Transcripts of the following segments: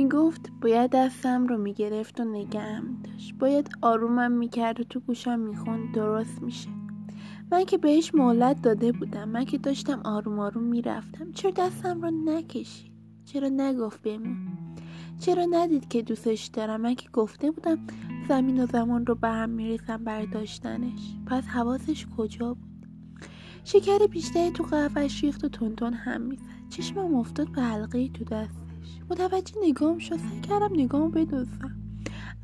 می‌گفت باید دستم رو می‌گرفت و نگهم داشت. باید آرومم می‌کرد و تو گوشم می‌خوند. درست میشه. من که بهش مهلت داده بودم. من که داشتم آروم آروم می‌رفتم. چرا دستم رو نکشید؟ چرا نگفت بمون چرا ندید که دوستش دارم؟ من که گفته بودم زمین و زمان رو به هم میریزم برای داشتنش. پس حواسش کجا بود؟ شکر بیشتری تو قهوهش ریخت و تونتون هم می‌زد. چشمم افتاد به حلقه تو دستش متوجه نگام شد. سعی کردم نگام بدوزم.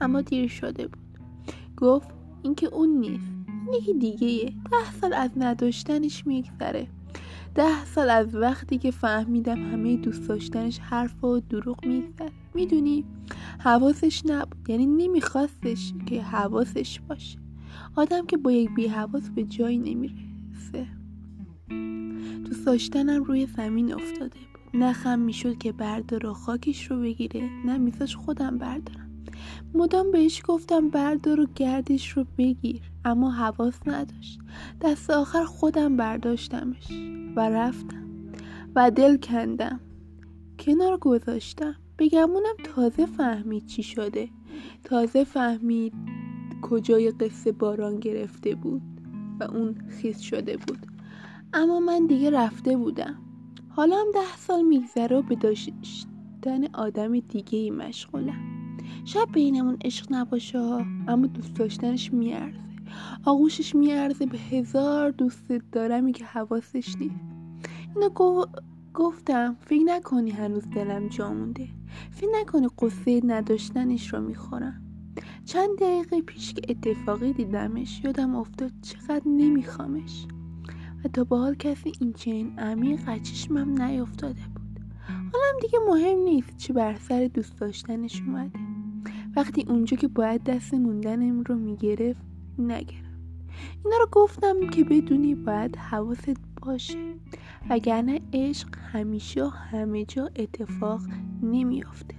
اما دیر شده بود. گفت اینکه اون نیست. یکی دیگه ده سال از نداشتنش میگذره. ده سال از وقتی که فهمیدم همه دوست داشتنش حرف و دروغ می‌زد. می‌دونی حواسش نبود. یعنی نمیخواستش که حواسش باشه. آدم که با یک بی حواس به جایی نمی‌رسه. دوست داشتنم روی زمین افتاده بود نخم می‌شد که بردار و خاکش رو بگیره نه میزاش خودم بردارم. مدام بهش گفتم بردار و گردش رو بگیر اما حواس نداشت. دست آخر خودم برداشتمش و رفتم و دل کندم. کنار گذاشتم. بگمونم تازه فهمید چی شده. تازه فهمید کجای قصه باران گرفته بود و اون خیز شده بود. اما من دیگه رفته بودم. حالا هم ده سال میگذره و به داشتن آدم دیگه ای مشغولم شاید بینمون عشق نباشه اما دوست داشتنش میارزه. آغوشش میارزه به هزار دوست دارمی که حواسش نیست. اینو گفتم فکر نکنی هنوز دلم جا مونده. فکر نکنی قصه نداشتنش رو می‌خورم. چند دقیقه پیش که اتفاقی دیدمش یادم افتاد چقدر نمیخوامش. و تا به حال کسی این چنین عمیق از چشمم نیفتاده بود. حالم دیگه مهم نیست چه بر سر دوست داشتنش اومده. وقتی اونجا که باید دست موندنم رو می‌گرفت نگرفت. اینا رو گفتم که بدونی باید حواست باشه. وگرنه عشق همیشه همه جا اتفاق نمیافته.